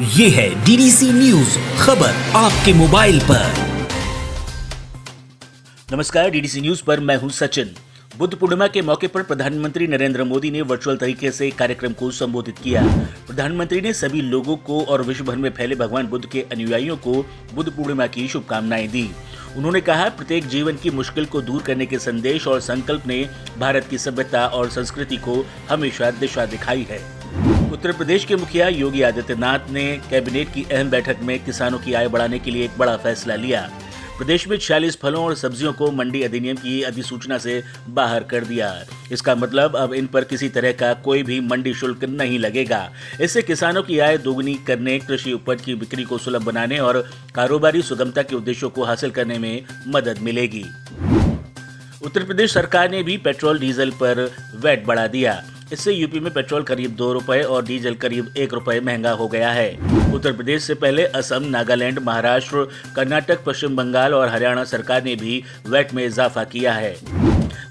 ये है DDC news खबर आपके मोबाइल पर। नमस्कार डीडीसी न्यूज़ पर मैं हूँ सचिन। बुद्ध पूर्णिमा के मौके पर प्रधानमंत्री नरेंद्र मोदी ने वर्चुअल तरीके से कार्यक्रम को संबोधित किया। प्रधानमंत्री ने सभी लोगों को और विश्व भर में फैले भगवान बुद्ध के अनुयायियों को बुद्ध पूर्णिमा की शुभकामनाएँ दी। उन्होंने कहा, प्रत्येक जीवन की मुश्किल को दूर करने के संदेश और संकल्प ने भारत की सभ्यता और संस्कृति को हमेशा दिशा दिखाई है। उत्तर प्रदेश के मुखिया योगी आदित्यनाथ ने कैबिनेट की अहम बैठक में किसानों की आय बढ़ाने के लिए एक बड़ा फैसला लिया। प्रदेश में छियालीस फलों और सब्जियों को मंडी अधिनियम की अधिसूचना से बाहर कर दिया। इसका मतलब अब इन पर किसी तरह का कोई भी मंडी शुल्क नहीं लगेगा। इससे किसानों की आय दोगुनी करने, कृषि उपज की बिक्री को सुलभ बनाने और कारोबारी सुगमता के उद्देश्यों को हासिल करने में मदद मिलेगी। उत्तर प्रदेश सरकार ने भी पेट्रोल, डीजल पर वैट बढ़ा दिया। इससे यूपी में पेट्रोल करीब दो रुपए और डीजल करीब एक रुपए महँगा हो गया है। उत्तर प्रदेश से पहले असम, नागालैंड, महाराष्ट्र, कर्नाटक, पश्चिम बंगाल और हरियाणा सरकार ने भी वैट में इजाफा किया है।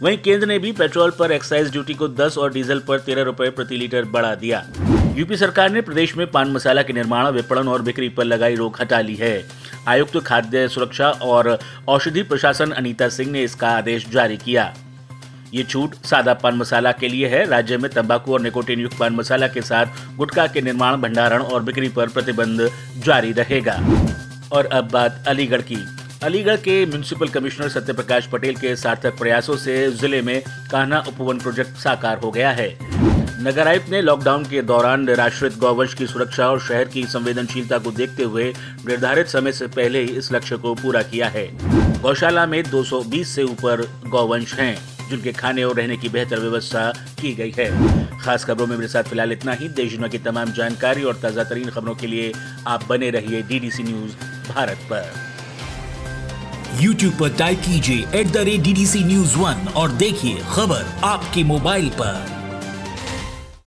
वहीं केंद्र ने भी पेट्रोल पर एक्साइज ड्यूटी को 10 और डीजल पर तेरह रुपए प्रति लीटर बढ़ा दिया। यूपी सरकार ने प्रदेश में पान मसाला के निर्माण, विपणन और बिक्री पर लगाई रोक हटा ली है। आयुक्त खाद्य सुरक्षा और औषधि प्रशासन अनीता सिंह ने इसका आदेश जारी किया। ये छूट सादा पान मसाला के लिए है। राज्य में तंबाकू और निकोटीन युक्त पान मसाला के साथ गुटखा के निर्माण, भंडारण और बिक्री पर प्रतिबंध जारी रहेगा। और अब बात अलीगढ़ की। अलीगढ़ के म्यूनिसिपल कमिश्नर सत्यप्रकाश पटेल के सार्थक प्रयासों से ज़िले में कान्हा उपवन प्रोजेक्ट साकार हो गया है। नगर आयुक्त ने लॉकडाउन के दौरान निराश्रित गौवंश की सुरक्षा और शहर की संवेदनशीलता को देखते हुए निर्धारित समय से पहले ही इस लक्ष्य को पूरा किया है। गौशाला में 220 से ऊपर गौवंश हैं। जिनके खाने और रहने की बेहतर व्यवस्था की गई है। खास खबरों में मेरे साथ फ़िलहाल इतना ही। देश दुनिया की तमाम जानकारी और ताज़ा तरीन खबरों के लिए आप बने रहिए डीडीसी न्यूज़ भारत पर। यूट्यूब पर टाइप कीजिए at the rate D D C news one और देखिए खबर आपके मोबाइल पर।